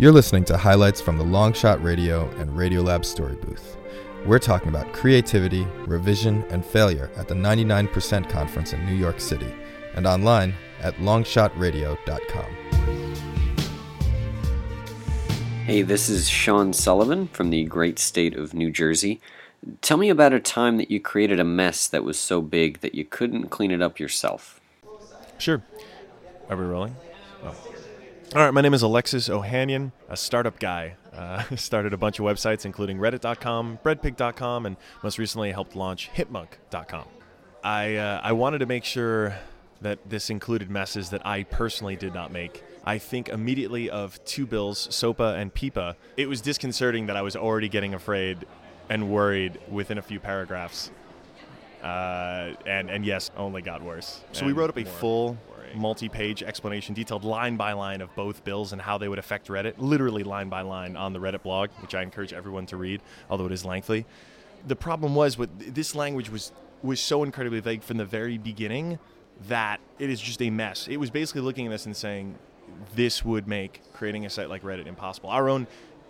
You're listening to highlights from the Longshot Radio and Radiolab Story Booth. We're talking about creativity, revision, and failure at the 99% Conference in New York City and online at longshotradio.com. Hey, this is Sean Sullivan from the great state of New Jersey. Tell me about a time that you created a mess that was so big that you couldn't clean it up yourself. Sure. Are we rolling? Oh. All right, my name is Alexis Ohanian, a startup guy. Uh, started a bunch of websites, including Reddit.com, Breadpig.com, and most recently helped launch Hipmunk.com. I, uh, I wanted to make sure that this included messes that I personally did not make. I think immediately of two bills, SOPA and PIPA. It was disconcerting that I was already getting afraid and worried within a few paragraphs. Uh, and, and yes, only got worse. So we wrote up a full multi-page explanation, detailed line by line of both bills and how they would affect Reddit, literally line by line on the Reddit blog, which I encourage everyone to read, although it is lengthy. The problem was with this language was was so incredibly vague from the very beginning that it is just a mess. It was basically looking at this and saying this would make creating a site like Reddit impossible. Our own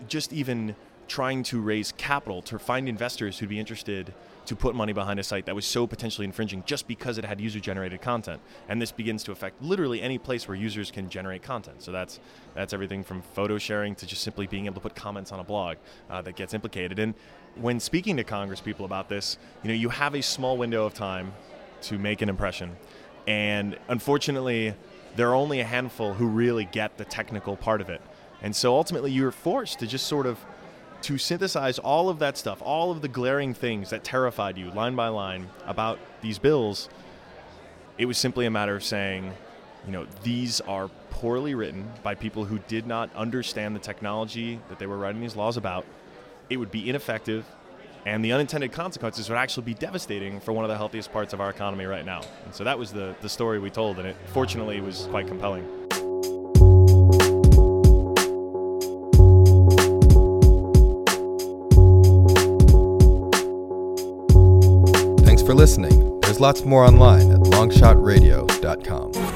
just even trying to raise capital to find investors who'd be interested to put money behind a site that was so potentially infringing just because it had user generated content. And this begins to affect literally any place where users can generate content. So that's that's everything from photo sharing to just simply being able to put comments on a blog uh, that gets implicated. And when speaking to Congress people about this, you know, you have a small window of time to make an impression. And unfortunately, there are only a handful who really get the technical part of it. And so ultimately you're forced to just sort of to synthesize all of that stuff, all of the glaring things that terrified you line by line about these bills, it was simply a matter of saying, you know, these are poorly written by people who did not understand the technology that they were writing these laws about. It would be ineffective, and the unintended consequences would actually be devastating for one of the healthiest parts of our economy right now. And so that was the, the story we told, and it fortunately was quite compelling. Listening. There's lots more online at longshotradio.com.